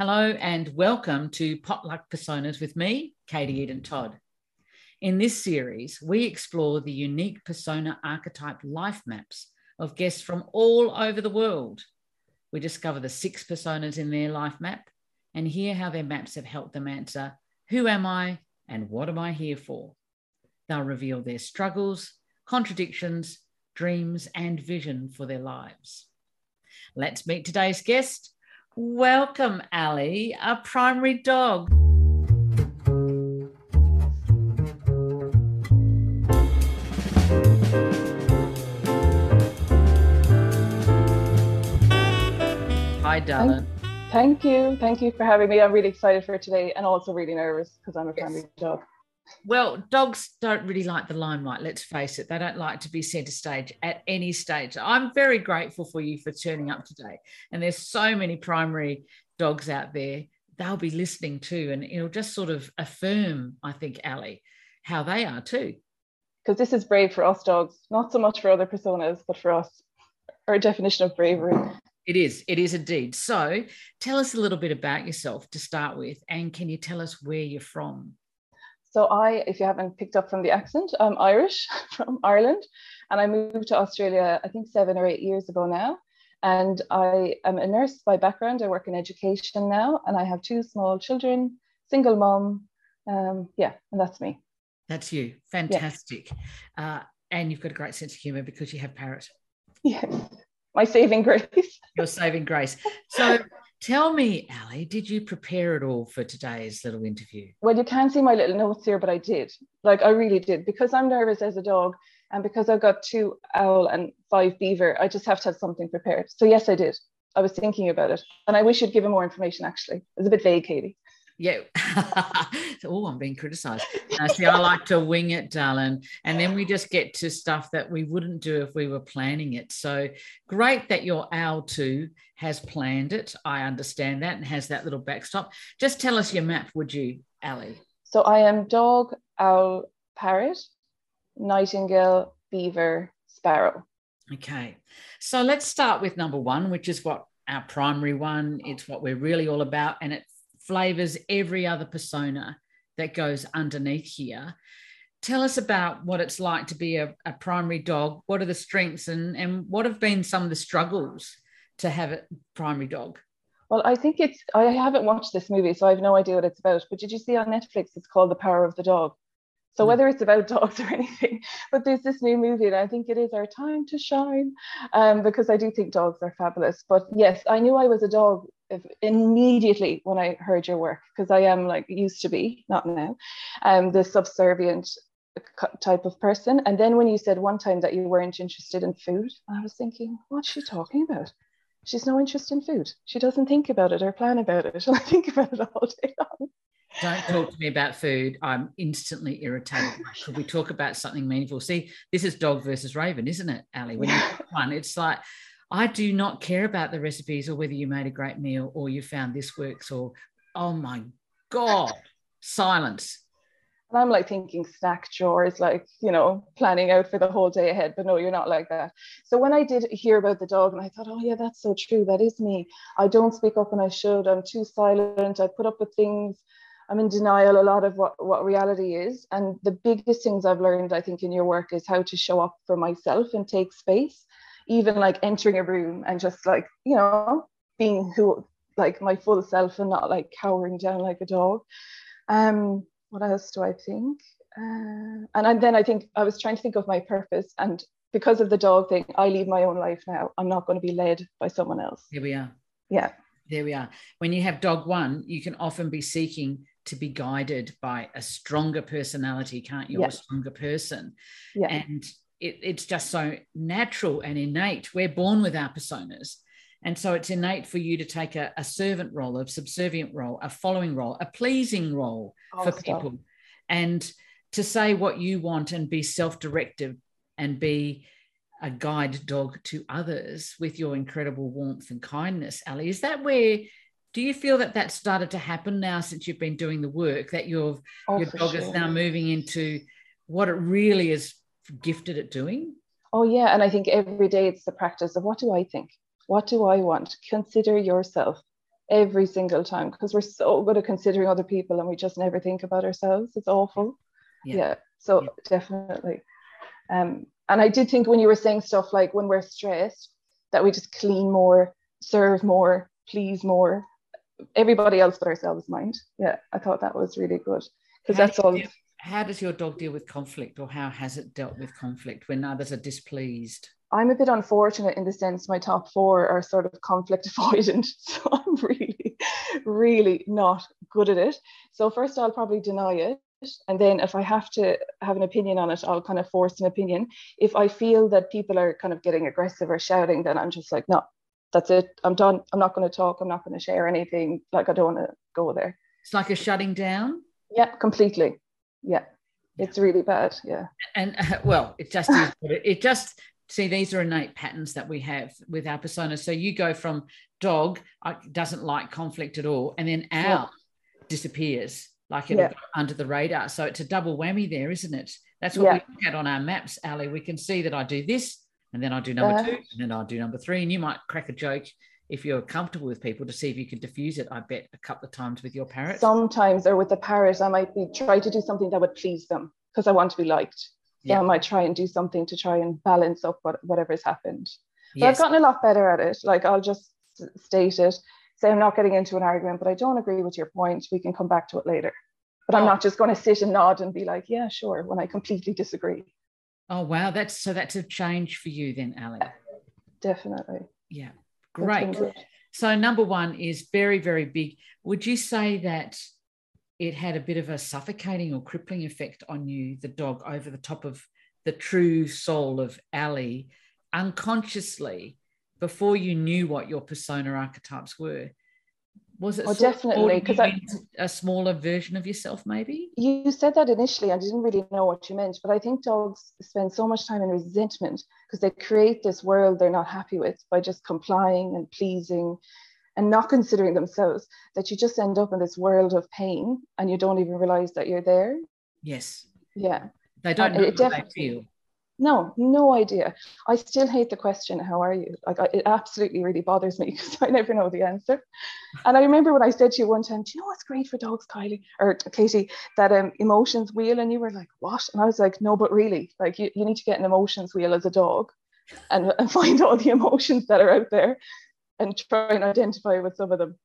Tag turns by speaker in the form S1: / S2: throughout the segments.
S1: Hello and welcome to Potluck Personas with me, Katie Eden Todd. In this series, we explore the unique persona archetype life maps of guests from all over the world. We discover the six personas in their life map and hear how their maps have helped them answer who am I and what am I here for? They'll reveal their struggles, contradictions, dreams, and vision for their lives. Let's meet today's guest. Welcome, Ally, a primary dog. Hi, darling.
S2: Thank you. Thank you for having me. I'm really excited for today and also really nervous because I'm a primary yes. dog.
S1: Well, dogs don't really like the limelight, let's face it. They don't like to be centre stage at any stage. I'm very grateful for you for turning up today. And there's so many primary dogs out there. They'll be listening too. And it'll just sort of affirm, I think, Ally, how they are too.
S2: Because this is brave for us dogs, not so much for other personas, but for us, our definition of bravery.
S1: It is. It is indeed. So tell us a little bit about yourself to start with. And can you tell us where you're from?
S2: So I, if you haven't picked up from the accent, I'm Irish from Ireland, and I moved to Australia I think seven or eight years ago now. And I am a nurse by background. I work in education now, and I have two small children, single mom. Um, yeah, and that's me.
S1: That's you. Fantastic. Uh, and you've got a great sense of humor because you have parrot.
S2: Yes, my saving grace.
S1: Your saving grace. So Tell me, Ally, did you prepare it all for today's little interview?
S2: Well, you can't see my little notes here, but I did. Like, I really did. Because I'm nervous as a dog and because I've got two owl and five beaver, I just have to have something prepared. So, yes, I did. I was thinking about it. And I wish you'd give given more information, actually. It was a bit vague, Katie.
S1: Yeah. oh, I'm being criticized. Uh, see, I like to wing it, darling. And then we just get to stuff that we wouldn't do if we were planning it. So great that your owl too has planned it. I understand that and has that little backstop. Just tell us your map, would you, Ally?
S2: So I am dog, owl, parrot, nightingale, beaver, sparrow.
S1: Okay. So let's start with number one, which is what our primary one. It's what we're really all about. And it flavors every other persona that goes underneath here. Tell us about what it's like to be a, a primary dog. What are the strengths and, and what have been some of the struggles to have a primary dog?
S2: Well, I think it's, I haven't watched this movie, so I have no idea what it's about. But did you see on Netflix, it's called The Power of the Dog? So hmm. whether it's about dogs or anything, but there's this new movie, and I think it is our time to shine, um, because I do think dogs are fabulous. But yes, I knew I was a dog immediately when I heard your work because I am like used to be, not now, um, the subservient type of person. And then when you said one time that you weren't interested in food, I was thinking, what's she talking about? She's no interest in food. She doesn't think about it or plan about it. I think about it all day long.
S1: Don't talk to me about food. I'm instantly irritated. Could we talk about something meaningful? See, this is dog versus raven, isn't it, Ally? When you one, it's like I do not care about the recipes or whether you made a great meal or you found this works or, oh my God, silence.
S2: And I'm like thinking snack drawers, like, you know, planning out for the whole day ahead. But no, you're not like that. So when I did hear about the dog, and I thought, oh, yeah, that's so true. That is me. I don't speak up when I should. I'm too silent. I put up with things. I'm in denial a lot of what, what reality is. And the biggest things I've learned, I think, in your work is how to show up for myself and take space even like entering a room and just like you know being who like my full self and not like cowering down like a dog. Um what else do i think? Uh, and, and then i think i was trying to think of my purpose and because of the dog thing i lead my own life now. I'm not going to be led by someone else.
S1: Here we are.
S2: Yeah.
S1: There we are. When you have dog one you can often be seeking to be guided by a stronger personality can't you? Yeah. a stronger person. Yeah. and it, it's just so natural and innate. We're born with our personas. And so it's innate for you to take a, a servant role, a subservient role, a following role, a pleasing role oh, for people, and to say what you want and be self directive and be a guide dog to others with your incredible warmth and kindness. Ally, is that where? Do you feel that that started to happen now since you've been doing the work that your oh, your dog sure. is now moving into what it really is gifted at doing?
S2: Oh, yeah. And I think every day it's the practice of what do I think? What do I want? Consider yourself. every single time because we're so good at considering other people and we just never think about ourselves. It's awful. Yeah. yeah so yeah. definitely. Um, and I did think when you were saying stuff like when we're stressed, that we just clean more, serve more, please more, everybody else but ourselves mind. Yeah, I thought that was really good because that's all.
S1: How does your dog deal with conflict, or how has it dealt with conflict when others are displeased?
S2: I'm a bit unfortunate in the sense my top four are sort of conflict avoidant. So I'm really, really not good at it. So first I'll probably deny it. And then if I have to have an opinion on it, I'll kind of force an opinion. If I feel that people are kind of getting aggressive or shouting, then I'm just like, no, that's it. I'm done. I'm not going to talk. I'm not going to share anything. Like I don't want to go there.
S1: It's like a shutting down.
S2: Yeah, completely. Yeah, it's really bad. Yeah.
S1: And uh, well, it just it just see these are innate patterns that we have with our personas. So you go from dog uh, doesn't like conflict at all, and then owl yeah. disappears like it'll yeah. under the radar. So it's a double whammy there, isn't it? That's what yeah. we look at on our maps, Ally. We can see that I do this, and then I do number uh, two, and then I do number three. And you might crack a joke if you're comfortable with people to see if you can diffuse it. I bet a couple of times with your parrot.
S2: Sometimes, or with the parrot, I might be try to do something that would please them because I want to be liked. So yeah. I might try and do something to try and balance up what, whatever's happened. But yes. I've gotten a lot better at it. Like I'll just state it, say I'm not getting into an argument, but I don't agree with your point. We can come back to it later. But I'm oh. not just going to sit and nod and be like, yeah, sure, when I completely disagree.
S1: Oh wow, that's so that's a change for you then, Ali.
S2: Definitely.
S1: Yeah. Great. So number one is very, very big. Would you say that it had a bit of a suffocating or crippling effect on you, the dog, over the top of the true soul of Ally, unconsciously, before you knew what your persona archetypes were? Was it
S2: oh, definitely because
S1: a smaller version of yourself, maybe?
S2: You said that initially. I didn't really know what you meant, but I think dogs spend so much time in resentment because they create this world they're not happy with by just complying and pleasing and not considering themselves that you just end up in this world of pain and you don't even realize that you're there.
S1: Yes.
S2: Yeah.
S1: They don't know how they feel.
S2: No, no idea. I still hate the question, how are you? Like, I, it absolutely really bothers me because I never know the answer. And I remember when I said to you one time, Do you know what's great for dogs, Kylie or Katie, that um, emotions wheel? And you were like, What? And I was like, No, but really, like, you, you need to get an emotions wheel as a dog and, and find all the emotions that are out there and try and identify with some of them.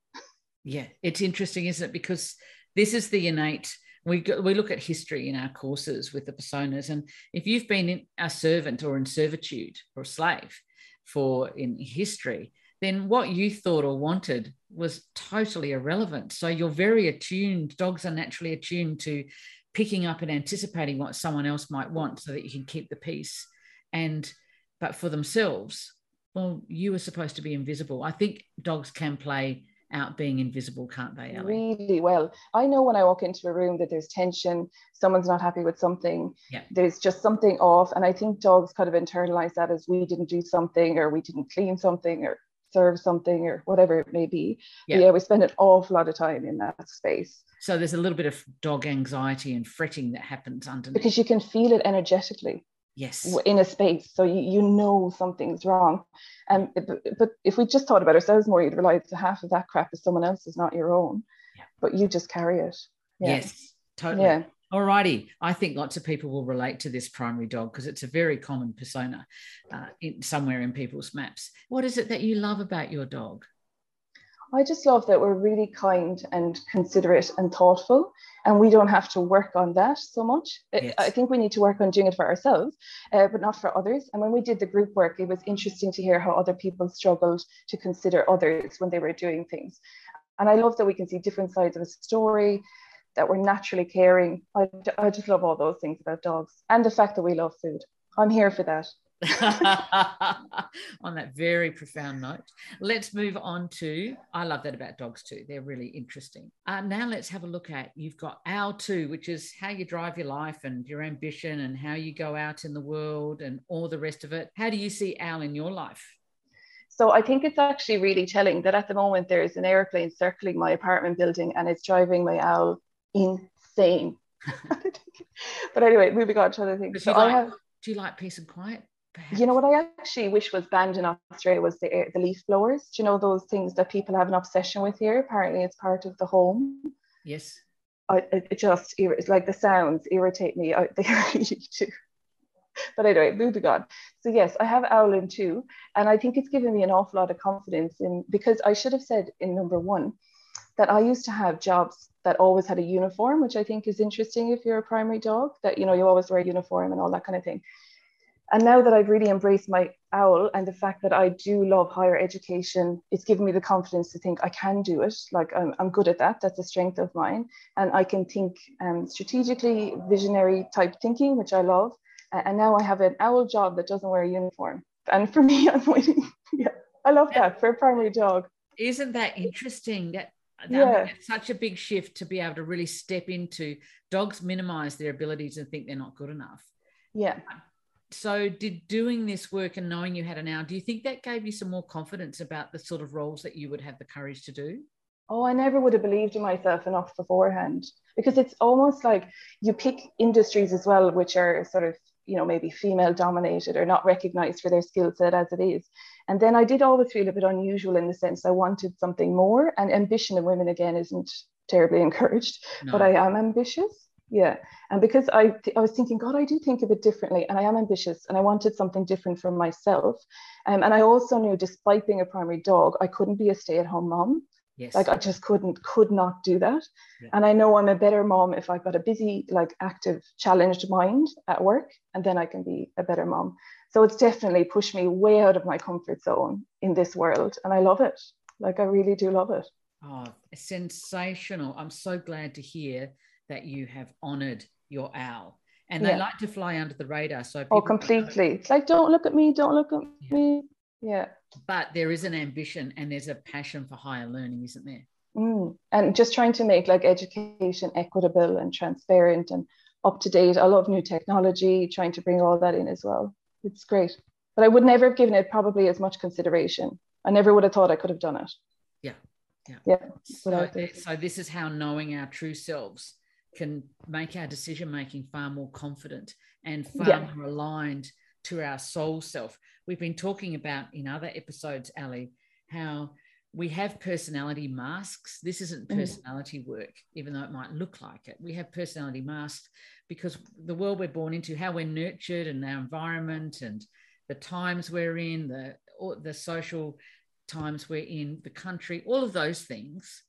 S1: Yeah, it's interesting, isn't it? Because this is the innate we go, we look at history in our courses with the personas and if you've been a servant or in servitude or a slave for in history then what you thought or wanted was totally irrelevant. So you're very attuned dogs are naturally attuned to picking up and anticipating what someone else might want so that you can keep the peace. And but for themselves well you were supposed to be invisible. I think dogs can play out being invisible, can't they,
S2: Ellie? Really well. I know when I walk into a room that there's tension, someone's not happy with something, yeah. there's just something off. And I think dogs kind of internalize that as we didn't do something or we didn't clean something or serve something or whatever it may be. Yeah, yeah we spend an awful lot of time in that space.
S1: So there's a little bit of dog anxiety and fretting that happens underneath.
S2: Because you can feel it energetically
S1: yes.
S2: in a space so you, you know something's wrong. And um, but, but if we just thought about ourselves more you'd realize half of that crap is someone else's not your own. Yeah. but you just carry it.
S1: Yeah. yes. Totally. Yeah. Alrighty, I think lots of people will relate to this primary dog because it's a very common persona uh, in, somewhere in people's maps. What is it that you love about your dog?
S2: I just love that we're really kind and considerate and thoughtful, and we don't have to work on that so much. Yes. I think we need to work on doing it for ourselves, uh, but not for others. And when we did the group work, it was interesting to hear how other people struggled to consider others when they were doing things. And I love that we can see different sides of a story, that we're naturally caring. I, I just love all those things about dogs and the fact that we love food. I'm here for that.
S1: on that very profound note, let's move on to. I love that about dogs too. They're really interesting. Uh, now let's have a look at. You've got Owl two, which is how you drive your life and your ambition and how you go out in the world and all the rest of it. How do you see Owl in your life?
S2: So I think it's actually really telling that at the moment there is an airplane circling my apartment building and it's driving my owl insane. but anyway, moving on to other things.
S1: So like, I have. Do you like peace and quiet?
S2: Perhaps. You know what I actually wish was banned in Australia was the air, the leaf blowers. Do you know those things that people have an obsession with here? Apparently, it's part of the home.
S1: Yes.
S2: I, it just it's like the sounds irritate me. I, they really do. But anyway, moving on. So yes, I have Owlin too, and I think it's given me an awful lot of confidence in because I should have said in number one that I used to have jobs that always had a uniform, which I think is interesting if you're a primary dog. That you know you always wear a uniform and all that kind of thing and now that I've really embraced my owl and the fact that I do love higher education, it's given me the confidence to think I can do it. Like I'm, I'm good at that. That's a strength of mine. And I can think um, strategically, visionary type thinking, which I love. And now I have an owl job that doesn't wear a uniform. And for me, I'm waiting. yeah, I love that for a primary dog.
S1: Isn't that interesting? That yeah. such a big shift to be able to really step into dogs minimize their abilities and think they're not good enough.
S2: Yeah
S1: so did doing this work and knowing you had an hour do you think that gave you some more confidence about the sort of roles that you would have the courage to do?
S2: Oh i never would have believed in myself enough beforehand because it's almost like you pick industries as well which are sort of you know maybe female dominated or not recognized for their skill set as it is. And then i did always feel a bit unusual in the sense i wanted something more and ambition in women again isn't terribly encouraged no. but i am ambitious yeah. And because i i was thinking god i do think of it differently and i am ambitious and i wanted something different for myself. Um, and i also knew despite being a primary dog i couldn't be a stay-at-home mom. Yes. Like i just couldn't could not do that. Yeah. and i know i'm a better mom if i've got a busy like active challenged mind at work and then i can be a better mom. So it's definitely pushed me way out of my comfort zone in this world and i love it. Like i really do love it.
S1: Oh sensational. I'm so glad to hear that you have honored your owl. And yeah. they like to fly under the radar so
S2: oh completely. It's like don't look at me don't look at yeah. me. Yeah.
S1: But there is an ambition and there's a passion for higher learning isn't there?
S2: Mm. and just trying to make like education equitable and transparent and up to date i love new technology trying to bring all that in as well. It's great. But i would never have given it probably as much consideration. I never would have thought i could have done it.
S1: Yeah. Yeah.
S2: Yeah.
S1: So, so this is how knowing our true selves can make our decision making far more confident and far yeah. more aligned to our soul self. We've been talking about in other episodes, Ally, how we have personality masks. This isn't mm. personality mm. work, even though it might look like it. We have personality masks because the world we're born into, how we're nurtured, and our environment, and the times we're in, the the social times we're in, the country, all of those things,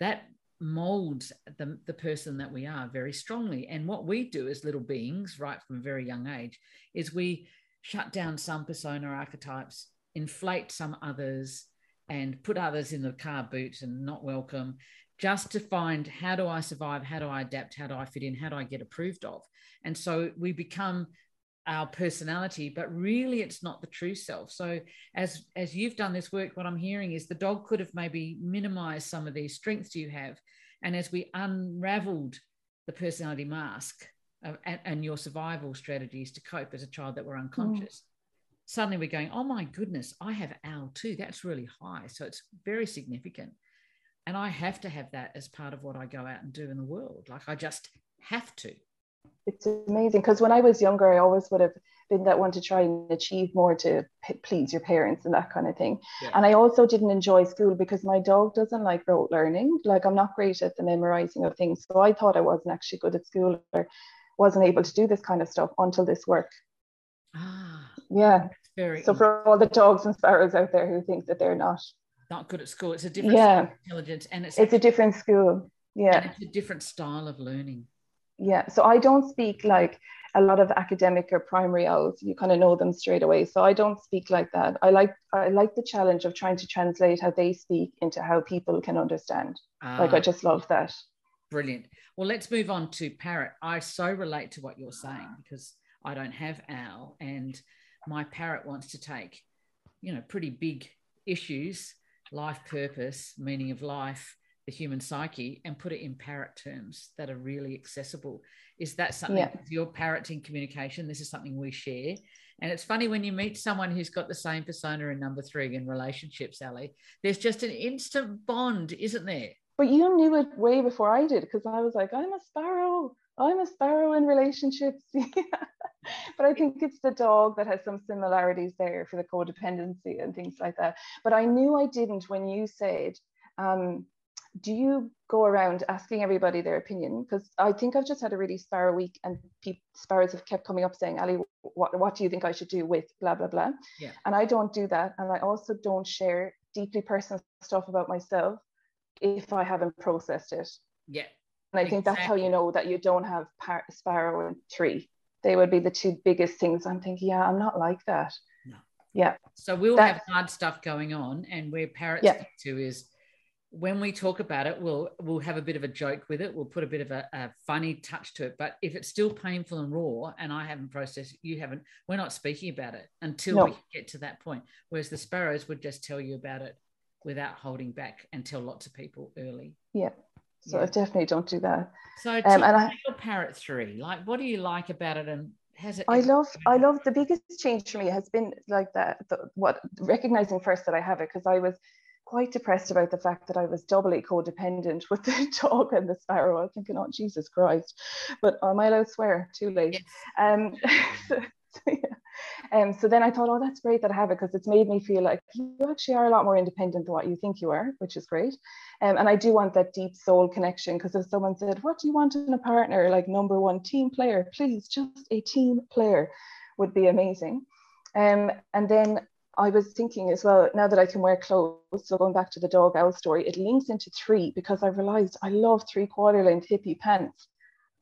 S1: that molds the, the person that we are very strongly. And what we do as little beings, right from a very young age, is we shut down some persona archetypes, inflate some others, and put others in the car boot and not welcome, just to find how do I survive? How do I adapt? How do I fit in? How do I get approved of? And so we become our personality but really it's not the true self. So as as you've done this work what i'm hearing is the dog could have maybe minimized some of these strengths you have. And as we unraveled the personality mask and, and, your survival strategies to cope as a child that were unconscious mm. suddenly we're going oh my goodness i have owl too. That's really high. So it's very significant. And i have to have that as part of what i go out and do in the world. Like i just have to
S2: it's amazing because when I was younger, I always would have been that one to try and achieve more to p- please your parents and that kind of thing. Yeah. And I also didn't enjoy school because my dog doesn't like rote learning. Like I'm not great at the memorizing of things. So I thought I wasn't actually good at school or wasn't able to do this kind of stuff until this work.
S1: Ah,
S2: yeah. Very so for all the dogs and sparrows out there who think that they're not
S1: not good at school, it's a different yeah. intelligence and it's
S2: it's a different school. Yeah.
S1: it's a different style of learning
S2: yeah so i don't speak like a lot of academic or primary owls you kind of know them straight away. So i don't speak like that. I like i like the challenge of trying to translate how they speak into how people can understand. Ah, like i just love that.
S1: Brilliant. Well let's move on to parrot. I so relate to what you're saying because i don't have owl and my parrot wants to take you know pretty big issues life purpose meaning of life the human psyche and put it in parrot terms that are really accessible. Is that something yeah. your parroting communication? This is something we share. And it's funny when you meet someone who's got the same persona in number three in relationships, Ally, there's just an instant bond, isn't there?
S2: But you knew it way before I did because I was like, I'm a sparrow. I'm a sparrow in relationships. but I think it's the dog that has some similarities there for the codependency and things like that. But I knew I didn't when you said, um, do you go around asking everybody their opinion? Because I think I've just had a really sparrow week and people, sparrows have kept coming up saying, Ally, what, what do you think I should do with blah, blah, blah.
S1: Yeah.
S2: And I don't do that. And I also don't share deeply personal stuff about myself if I haven't processed it.
S1: Yeah.
S2: And I exactly. think that's how you know that you don't have par- sparrow and tree. They would be the two biggest things. I'm thinking, yeah, I'm not like that.
S1: No.
S2: Yeah.
S1: So we'll that, have hard stuff going on, and where parrots yeah. to is when we talk about it, we'll we'll have a bit of a joke with it. We'll put a bit of a, a, funny touch to it. But if it's still painful and raw, and I haven't processed, you haven't, we're not speaking about it until no. we get to that point. Whereas the sparrows would just tell you about it without holding back and tell lots of people early.
S2: Yeah. So yeah. I definitely don't do that.
S1: So um, and I, your parrot three, like what do you like about it and has it
S2: I love I love the biggest change for me has been like that the, what recognizing first that I have it because I was quite depressed about the fact that I was doubly codependent with the dog and the sparrow. I was thinking, oh Jesus Christ. But am I allowed to swear? Too late. Yes. Um so, so, yeah. Um, so then I thought, oh, that's great that I have it because it's made me feel like you actually are a lot more independent than what you think you are, which is great. Um, and I do want that deep soul connection because if someone said, what do you want in a partner? Like number one team player, please, just a team player would be amazing. Um, and then I was thinking as well, now that I can wear clothes, so going back to the dog owl story, it links into three because I realized I love three quarter length hippie pants.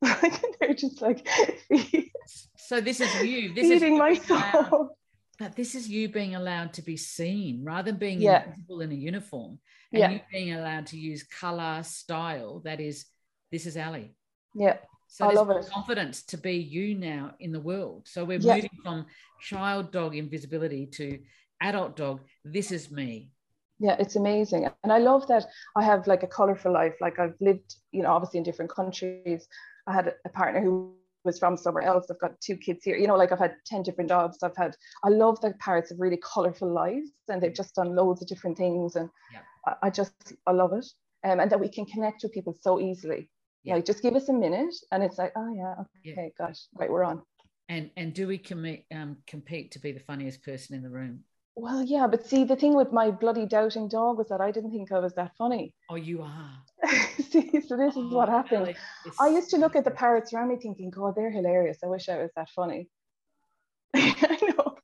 S2: they're just like
S1: so this is you this
S2: feeding
S1: is
S2: my soul
S1: but this is you being allowed to be seen rather than being yeah. invisible in a uniform and yeah. you being allowed to use color style that is this is Ally
S2: yeah
S1: so I love it. confidence to be you now in the world so we're yeah. moving from child dog invisibility to adult dog this is me
S2: yeah it's amazing and i love that i have like a colorful life like i've lived you know obviously in different countries I had a partner who was from somewhere else. I've got two kids here. You know, like I've had 10 different jobs. I've had, I love that parrots have really colorful lives and they've just done loads of different things. And yeah. I, I, just, I love it. Um, and that we can connect with people so easily. Yeah. Like just give us a minute and it's like, oh yeah, okay, yeah. gosh, right, we're on.
S1: And and do we com- um, compete to be the funniest person in the room?
S2: Well, yeah, but see, the thing with my bloody doubting dog was that I didn't think I was that funny.
S1: Oh, you are.
S2: see, so this oh, is what oh, happened. I used to look at the parrots around me thinking, God, they're hilarious. I wish I was that funny. I know.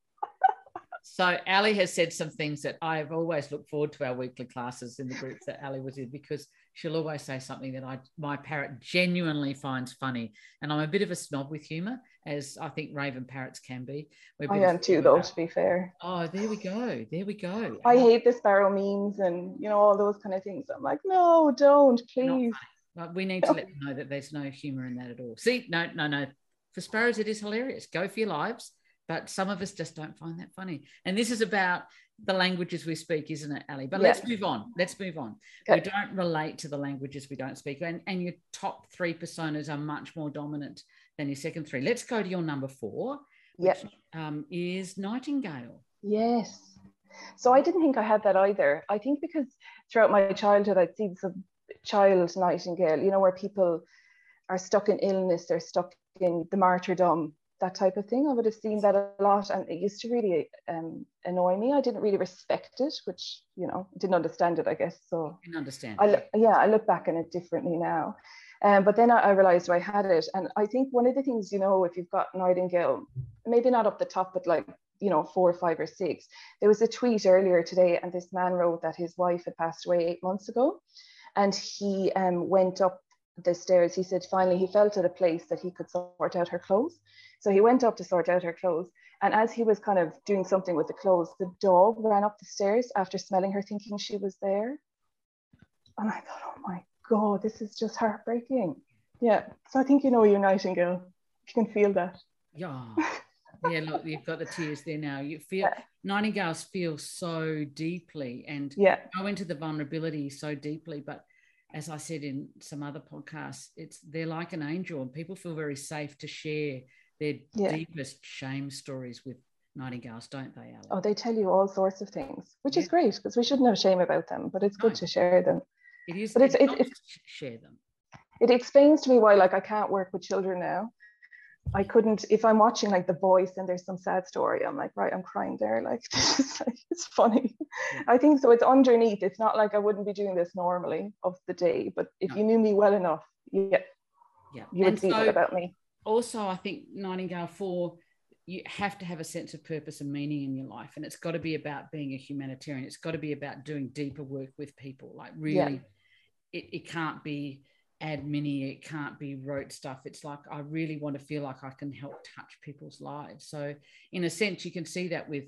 S1: So Ally has said some things that I've always looked forward to our weekly classes in the groups that Ally was in because she'll always say something that I my parrot genuinely finds funny. And I'm a bit of a snob with humour, as I think raven parrots can be.
S2: I am too, though, to be fair.
S1: Oh, there we go. There we go.
S2: I hate the sparrow memes and you know all those kind of things. I'm like, no, don't, please.
S1: But we need to let them know that there's no humour in that at all. See, no, no, no. For sparrows, it is hilarious. Go for your lives but some of us just don't find that funny. And this is about the languages we speak, isn't it, Ally? But yeah. let's move on. Let's move on. Okay. We don't relate to the languages we don't speak. And, and your top three personas are much more dominant than your second three. Let's go to your number four, which yep. um, is Nightingale.
S2: Yes. So I didn't think I had that either. I think because throughout my childhood, I'd seen some child nightingale, you know, where people are stuck in illness, they're stuck in the martyrdom, that type of thing. I would have seen that a lot, and it used to really um, annoy me. I didn't really respect it, which you know didn't understand it, I guess. So
S1: I understand.
S2: I yeah, I look back on it differently now. Um, but then I, I realized I had it, and I think one of the things you know, if you've got Nightingale, maybe not up the top, but like you know four or five or six. There was a tweet earlier today, and this man wrote that his wife had passed away eight months ago, and he um, went up the stairs. He said finally he felt at a place that he could sort out her clothes. So he went up to sort out her clothes. And as he was kind of doing something with the clothes, the dog ran up the stairs after smelling her, thinking she was there. And I thought, oh my God, this is just heartbreaking. Yeah. So I think you know you're Nightingale. You can feel that.
S1: Yeah. yeah, look, you've got the tears there now. You feel yeah. nightingales feel so deeply and
S2: yeah.
S1: go into the vulnerability so deeply. But as I said in some other podcasts, it's they're like an angel, and people feel very safe to share their yeah. deepest shame stories with nightingales, don't they, Alex?
S2: Oh, they tell you all sorts of things, which yeah. is great because we shouldn't have shame about them, but it's good to share them.
S1: It is,
S2: but
S1: it's, it's, it's, it's share them.
S2: it explains to me why like I can't work with children now. I couldn't if I'm watching like The Voice and there's some sad story. I'm like, right, I'm crying there. Like this is like it's funny. Yeah. I think so. It's underneath. It's not like I wouldn't be doing this normally of the day, but if no. you knew me well enough, yeah, yeah, you would and see so, that about me.
S1: Also, I think Nightingale 4, you have to have a sense of purpose and meaning in your life, and it's got to be about being a humanitarian. It's got to be about doing deeper work with people. Like really, yeah. it, it can't be admin it can't be rote stuff it's like i really want to feel like i can help touch people's lives so in a sense you can see that with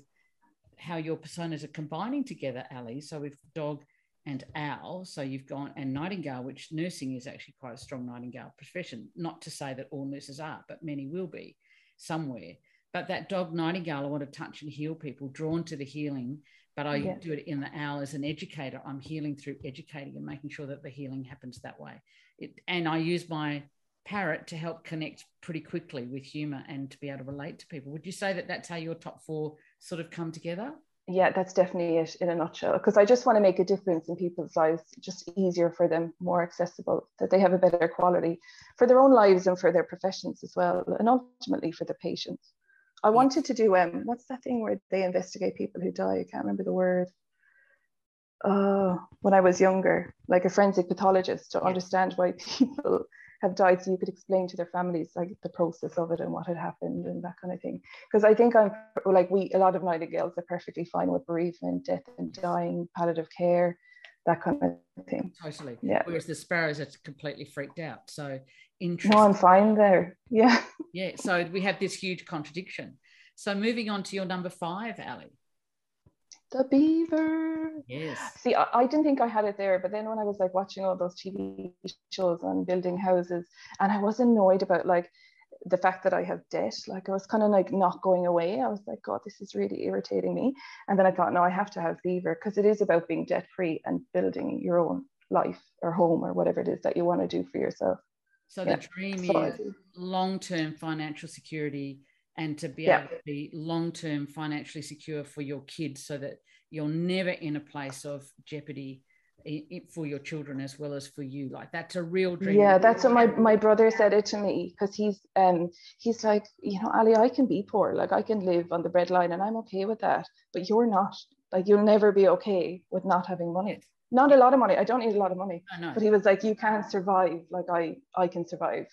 S1: how your personas are combining together ali so with dog and owl so you've gone and nightingale which nursing is actually quite a strong nightingale profession not to say that all nurses are but many will be somewhere but that dog nightingale i want to touch and heal people drawn to the healing but I yeah. do it in the owl as an educator. I'm healing through educating and making sure that the healing happens that way it, and I use my parrot to help connect pretty quickly with humor and to be able to relate to people. Would you say that that's how your top four sort of come together?
S2: Yeah, that's definitely it in a nutshell. Because I just want to make a difference in people's lives, just easier for them, more accessible, that they have a better quality for their own lives and for their professions as well, and ultimately for the patients. I wanted to do um, what's that thing where they investigate people who die? I can't remember the word uh, when I was younger, like a forensic pathologist, to understand why people have died, so you could explain to their families like the process of it and what had happened and that kind of thing. Because I think I'm like we, a lot of nightingales are perfectly fine with bereavement, death and dying, palliative care, that kind of thing.
S1: Totally. Yeah. Whereas the sparrows are completely freaked out. So interesting.
S2: No, I'm fine there. Yeah.
S1: Yeah. So we have this huge contradiction. So moving on to your number five, Ally
S2: the beaver.
S1: Yes.
S2: See, I, I, didn't think I had it there, but then when I was like watching all those TV shows on building houses, and I was annoyed about like the fact that I have debt, like I was kind of like not going away. I was like, God, this is really irritating me. And then I thought, no, I have to have beaver because it is about being debt free and building your own life or home or whatever it is that you want to do for yourself.
S1: So yeah. the dream so is long term financial security and to be yeah. able to be long term financially secure for your kids so that you're never in a place of jeopardy for your children as well as for you. Like that's a real dream.
S2: Yeah that's what my, my brother said it to me because he's um he's like you know ali i can be poor. Like i can live on the breadline and i'm okay with that but you're not. Like you'll never be okay with not having money. Not a lot of money. I don't need a lot of money. But he was like you can't survive. Like i i can survive.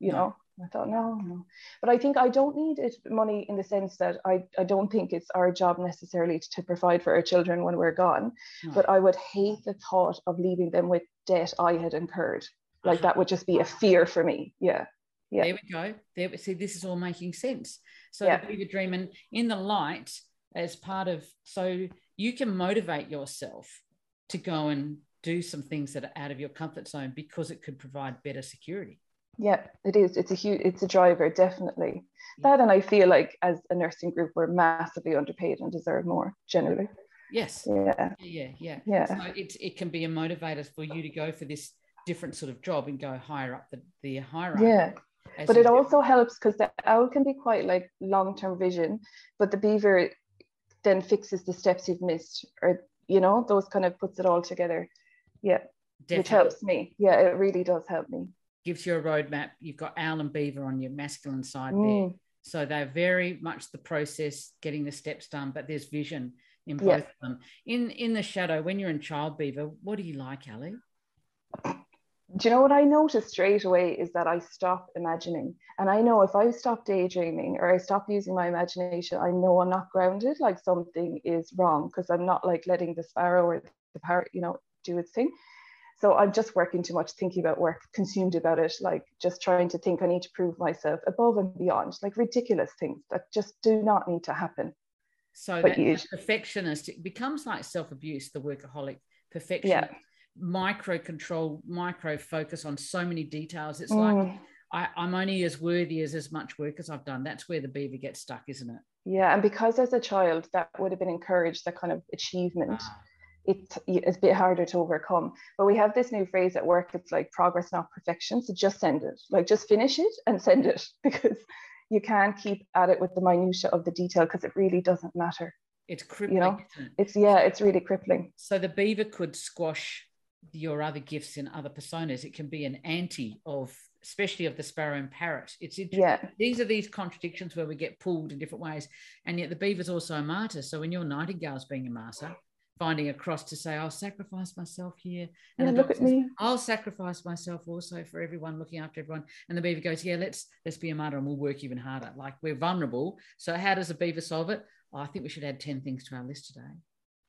S2: You no. know I thought, no, no. But I think I don't need it money in the sense that I, I don't think it's our job necessarily to, to provide for our children when we're gone. No. But I would hate the thought of leaving them with debt I had incurred. Like that would just be a fear for me. Yeah. Yeah.
S1: There we go. There we see this is all making sense. So yeah. the Dream and in the light as part of so you can motivate yourself to go and do some things that are out of your comfort zone because it could provide better security.
S2: Yeah, it is. It's a huge, it's a driver, definitely. That and I feel like as a nursing group, we're massively underpaid and deserve more generally.
S1: Yes.
S2: Yeah.
S1: Yeah. Yeah.
S2: Yeah.
S1: So it, it can be a motivator for you to go for this different sort of job and go higher up the, the hierarchy.
S2: Yeah. But it also helps because the owl can be quite like long-term vision, but the beaver then fixes the steps you've missed or you know, those kind of puts it all together. Yeah. Definitely. Which helps me. Yeah, it really does help me
S1: gives you a roadmap. You've got owl and beaver on your masculine side mm. there. So they're very much the process, getting the steps done, but there's vision in both of them. In in the shadow, when you're in child beaver, what do you like, Ally?
S2: Do you know what I noticed straight away is that I stop imagining. And I know if I stop daydreaming or I stop using my imagination, I know I'm not grounded, like something is wrong because I'm not like letting the sparrow or the parrot, you know, do its thing. So I'm just working too much, thinking about work, consumed about it, like just trying to think I need to prove myself above and beyond, like ridiculous things that just do not need to happen.
S1: So but that you, perfectionist it becomes like self-abuse, the workaholic perfection, yeah. micro control, micro focus on so many details. It's mm. like I, am only as worthy as as much work as I've done. That's where the beaver gets stuck, isn't it?
S2: Yeah, and because as a child that would have been encouraged, that kind of achievement. Ah it, it's a bit harder to overcome. But we have this new phrase at work. It's like progress, not perfection. So just send it, like just finish it and send it because you can't keep at it with the minutia of the detail because it really doesn't matter.
S1: It's crippling.
S2: You know, it? it's yeah, it's really crippling.
S1: So the beaver could squash your other gifts in other personas, it can be an anti of, especially of the sparrow and parrot. It's
S2: yeah.
S1: These are these contradictions where we get pulled in different ways, and yet the beaver's also a martyr. So when your nightingale's being a martyr, finding a cross to say, I'll sacrifice myself here.
S2: And look at says, me.
S1: I'll sacrifice myself also for everyone, looking after everyone. And the beaver goes, Yeah, let's let's be a martyr and we'll work even harder. Like we're vulnerable. So how does a beaver solve it? Oh, I think we should add 10 things to our list today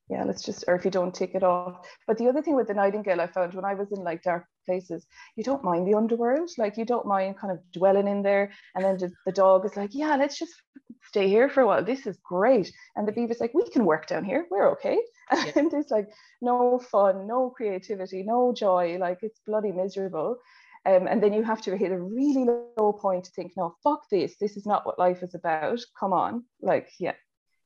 S2: yeah let's just or if you don't take it off. But the other thing with the nightingale i found when i was in like dark places you don't mind the underworld. Like you don't mind kind of dwelling in there and then the dog is like yeah let's just stay here for a while. This is great. And the beaver's like we can work down here. We're okay. Yeah. and there's like no fun no creativity no joy. Like it's bloody miserable. Um, and then you have to hit a really low point to think no fuck this. This is not what life is about. Come on. Like yeah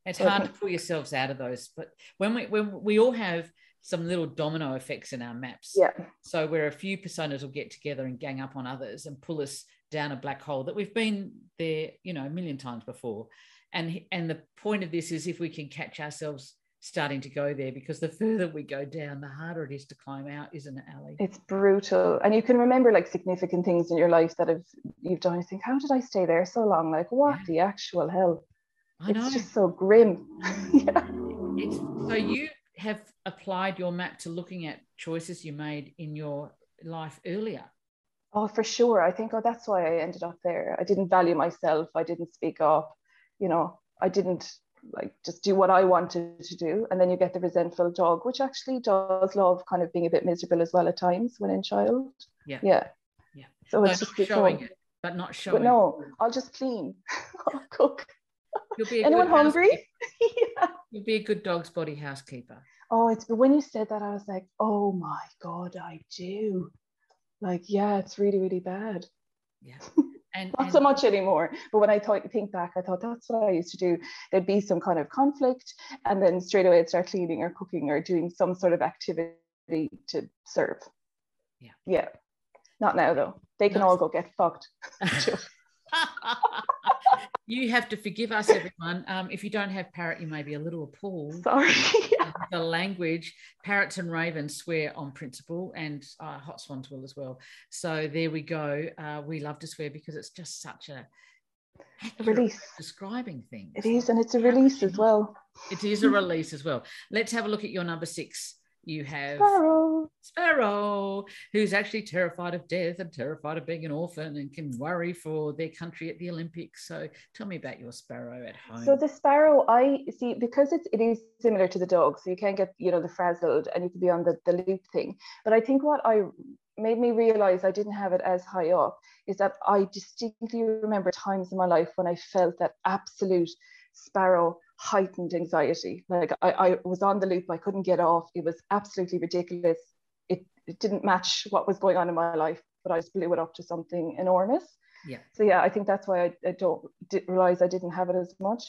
S1: it's hard to pull yourselves out of those, but when we when we all have some little domino effects in our maps.
S2: Yeah.
S1: So where a few personas will get together and gang up on others and pull us down a black hole that we've been there, you know, a million times before. And and the point of this is if we can catch ourselves starting to go there because the further we go down the harder it is to climb out isn't it ali
S2: it's brutal and you can remember like significant things in your life that have you've done you think how did i stay there so long like what yeah. the actual hell I it's know. just so grim. yeah.
S1: It's, so you have applied your map to looking at choices you made in your life earlier.
S2: Oh, for sure. I think oh, that's why I ended up there. I didn't value myself. I didn't speak up. You know, I didn't like just do what I wanted to do. And then you get the resentful dog, which actually does love kind of being a bit miserable as well at times when in child.
S1: Yeah.
S2: Yeah.
S1: Yeah.
S2: So it's just
S1: showing it, but not showing.
S2: But no, I'll just clean. I'll cook. You'll be anyone hungry?
S1: yeah. You'll be a good dog's body housekeeper.
S2: Oh, it's when you said that, I was like, oh my god, I do. Like, yeah, it's really, really bad.
S1: Yeah.
S2: And, not and, so much anymore. But when I thought think back, I thought that's what I used to do. There'd be some kind of conflict, and then straight away I'd start cleaning or cooking or doing some sort of activity to serve.
S1: Yeah.
S2: Yeah. Not now though. They can all go get fucked.
S1: you have to forgive us, everyone. Um, if you don't have parrot, you may be a little appalled.
S2: Sorry.
S1: the language, parrots and ravens swear on principle, and uh, hot swans will as well. So there we go. Uh, we love to swear because it's just such a,
S2: a release
S1: describing things.
S2: It is, and it's a release as well.
S1: It is a release as well. Let's have a look at your number six you have
S2: Sparrow.
S1: Sparrow, who's actually terrified of death and terrified of being an orphan and can worry for their country at the Olympics. So tell me about your Sparrow at home.
S2: So the Sparrow, I see because it's it is similar to the dog, so you can get you know the frazzled and you can be on the, the loop thing. But I think what I made me realize I didn't have it as high up is that I distinctly remember times in my life when I felt that absolute Sparrow heightened anxiety. Like I, I was on the loop, I couldn't get off. It was absolutely ridiculous. It, it didn't match what was going on in my life, but I just blew it up to something enormous.
S1: Yeah.
S2: So yeah, I think that's why I, I don't did realize I didn't have it as much.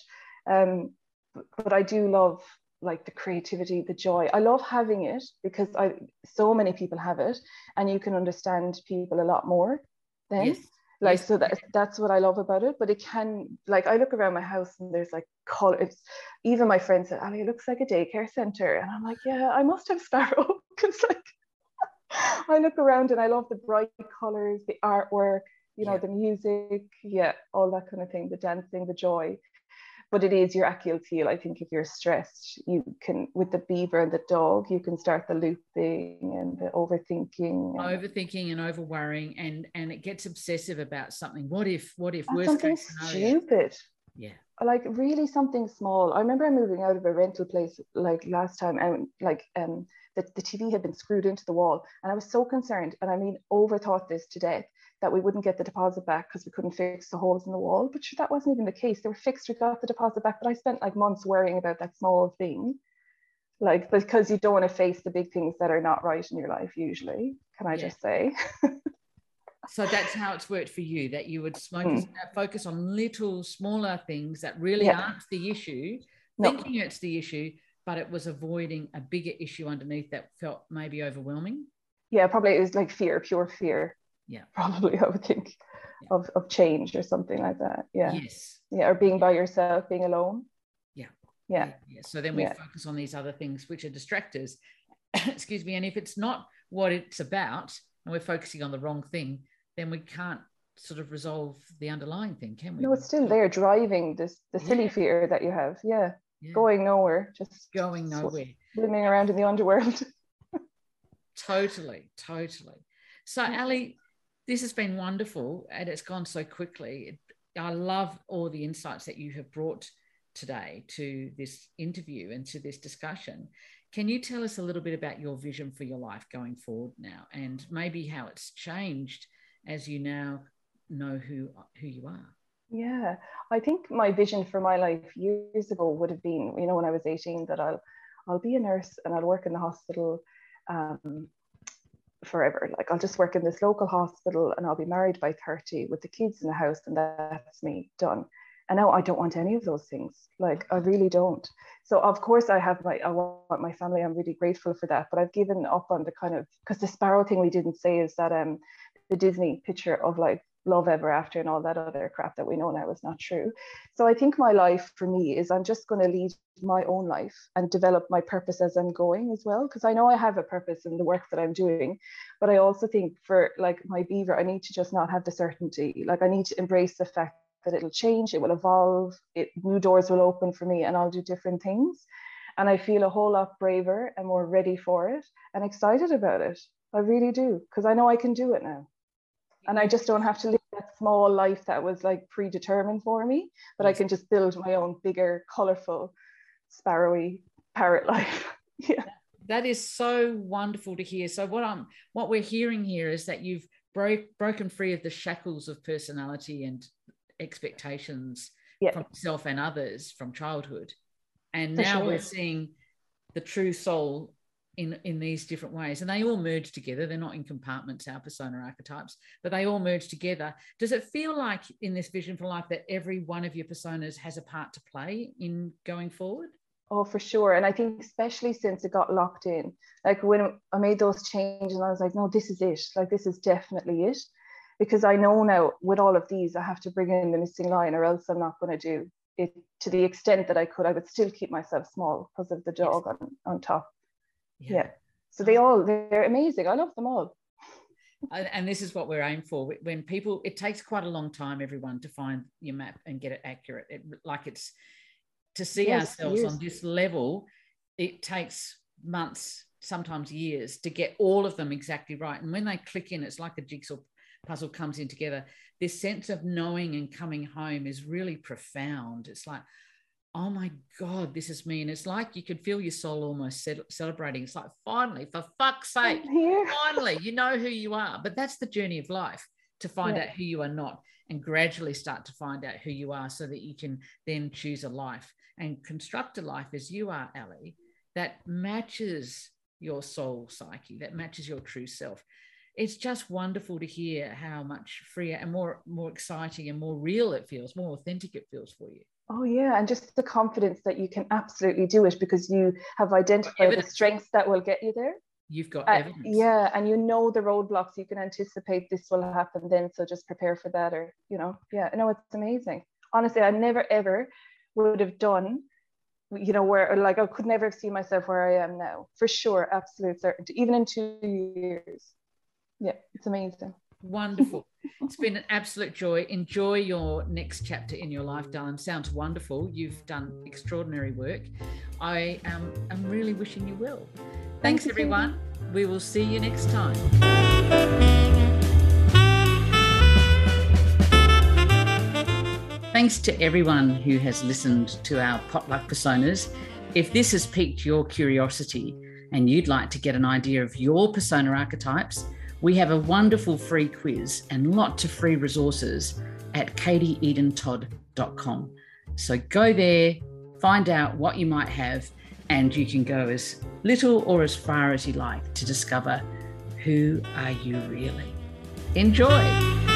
S2: Um, but, but I do love like the creativity, the joy. I love having it because I so many people have it, and you can understand people a lot more. Then. Yes like so that that's what i love about it but it can like i look around my house and there's like colors even my friend said ali it looks like a daycare center and i'm like yeah i must have sparrow because like i look around and i love the bright colors the artwork you know yeah. the music yeah all that kind of thing the dancing the joy but it is your Achilles heel. I think if you're stressed, you can with the beaver and the dog, you can start the looping and the overthinking,
S1: and, overthinking and over worrying, and and it gets obsessive about something. What if? What if?
S2: Worst something case scenario. stupid.
S1: Yeah.
S2: Like really something small. I remember moving out of a rental place like last time, and like um the, the TV had been screwed into the wall, and I was so concerned, and I mean overthought this to death that we wouldn't get the deposit back because we couldn't fix the holes in the wall. But that wasn't even the case. They were fixed, we got the deposit back. But I spent like months worrying about that small thing. Like because you don't want to face the big things that are not right in your life usually. Can I yeah. just say?
S1: so that's how it's worked for you that you would focus, mm. focus on little smaller things that really yeah. aren't the issue, no. thinking it's the issue, but it was avoiding a bigger issue underneath that felt maybe overwhelming.
S2: Yeah, probably it was like fear, pure fear
S1: yeah
S2: probably i would think yeah. of, of change or something like that yeah
S1: yes
S2: yeah or being by yourself being alone
S1: yeah
S2: yeah,
S1: yeah. so then we yeah. focus on these other things which are distractors excuse me and if it's not what it's about and we're focusing on the wrong thing, then we can't sort of resolve the underlying thing, can we?
S2: No, it's still there driving this the silly yeah. fear that you have. Yeah. Going nowhere, just
S1: going nowhere.
S2: Swimming around in the underworld.
S1: totally, totally. So Ally, this has been wonderful and it's gone so quickly. I love all the insights that you have brought today to this interview and to this discussion. Can you tell us a little bit about your vision for your life going forward now and maybe how it's changed as you now know who who you are?
S2: Yeah, I think my vision for my life years ago would have been, you know, when I was 18, that I'll I'll be a nurse and I'll work in the hospital um, forever. Like I'll just work in this local hospital and I'll be married by 30 with the kids in the house and that's me done. And now I don't want any of those things. Like I really don't. So of course I have my I want my family. I'm really grateful for that. But I've given up on the kind of because the sparrow thing we didn't say is that um the Disney picture of like love ever after and all that other crap that we know now is not true. So I think my life for me is I'm just going to lead my own life and develop my purpose as I'm going as well. Because I know I have a purpose in the work that I'm doing, but I also think for like my beaver, I need to just not have the certainty. Like I need to embrace the fact that it'll change, it will evolve, it new doors will open for me, and I'll do different things. And I feel a whole lot braver and more ready for it and excited about it. I really do, because I know I can do it now. And I just don't have to live that small life that was like predetermined for me, but I can just build my own bigger, colorful, sparrowy parrot life. yeah.
S1: That is so wonderful to hear. So what I'm what we're hearing here is that you've broke broken free of the shackles of personality and expectations yeah. from self and others from childhood. And For now sure. we're seeing the true soul in, in these different ways. And they all merge together. They're not in compartments, our persona archetypes, but they all merge together. Does it feel like in this vision for life that every one of your personas has a part to play in going forward?
S2: Oh, for sure. And I think especially since it got locked in, like when I made those changes, I was like, no, this is it. Like this is definitely it because I know now with all of these, I have to bring in the missing line or else I'm not going to do it to the extent that I could. I would still keep myself small because of the dog yes. on, on top. Yeah. yeah. So they oh. all, they're amazing. I love them all.
S1: and this is what we're aimed for. When people, it takes quite a long time, everyone, to find your map and get it accurate. It, like it's to see yes, ourselves years. on this level, it takes months, sometimes years to get all of them exactly right. And when they click in, it's like a jigsaw puzzle comes in together, this sense of knowing and coming home is really profound. It's like, oh my God, this is me. And it's like you could feel your soul almost celebrating. It's like, finally, for fuck's sake, finally, you know who you are. But that's the journey of life to find yeah. out who you are not and gradually start to find out who you are so that you can then choose a life and construct a life as you are, Ally, that matches your soul psyche, that matches your true self it's just wonderful to hear how much freer and more more exciting and more real it feels, more authentic it feels for you.
S2: Oh yeah, and just the confidence that you can absolutely do it because you have identified the strengths that will get you there.
S1: You've got uh.
S2: Yeah, and you know the roadblocks. You can anticipate this will happen then, so just prepare for that. Or you know, yeah, no, it's amazing. Honestly, I never ever would have done you know where like i could never have seen myself where i am now for sure absolute certainty even in two years yeah, it's amazing.
S1: Wonderful. it's been an absolute joy. Enjoy your next chapter in your life, darling. Sounds wonderful. You've done extraordinary work. I am I'm really wishing you well. Thanks, Thanks everyone. We will see you next time. Thanks to everyone who has listened to our potluck personas. If this has piqued your curiosity and you'd like to get an idea of your persona archetypes, we have a wonderful free quiz and lots of free resources at katieedentodd.com. So go there, find out what you might have, and you can go as little or as far as you like to discover who are you really. Enjoy!